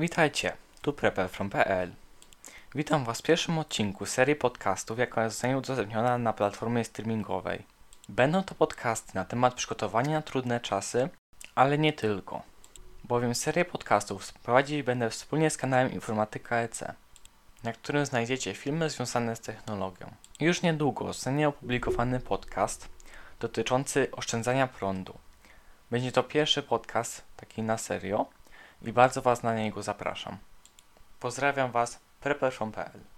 Witajcie, tu prepper.pl. Witam Was w pierwszym odcinku serii podcastów, jaka zostanie udostępniona na platformie streamingowej. Będą to podcasty na temat przygotowania na trudne czasy, ale nie tylko, bowiem serię podcastów prowadzić będę wspólnie z kanałem Informatyka EC, na którym znajdziecie filmy związane z technologią. Już niedługo zostanie opublikowany podcast dotyczący oszczędzania prądu. Będzie to pierwszy podcast taki na serio i bardzo Was na niego zapraszam. Pozdrawiam Was, prepper.pl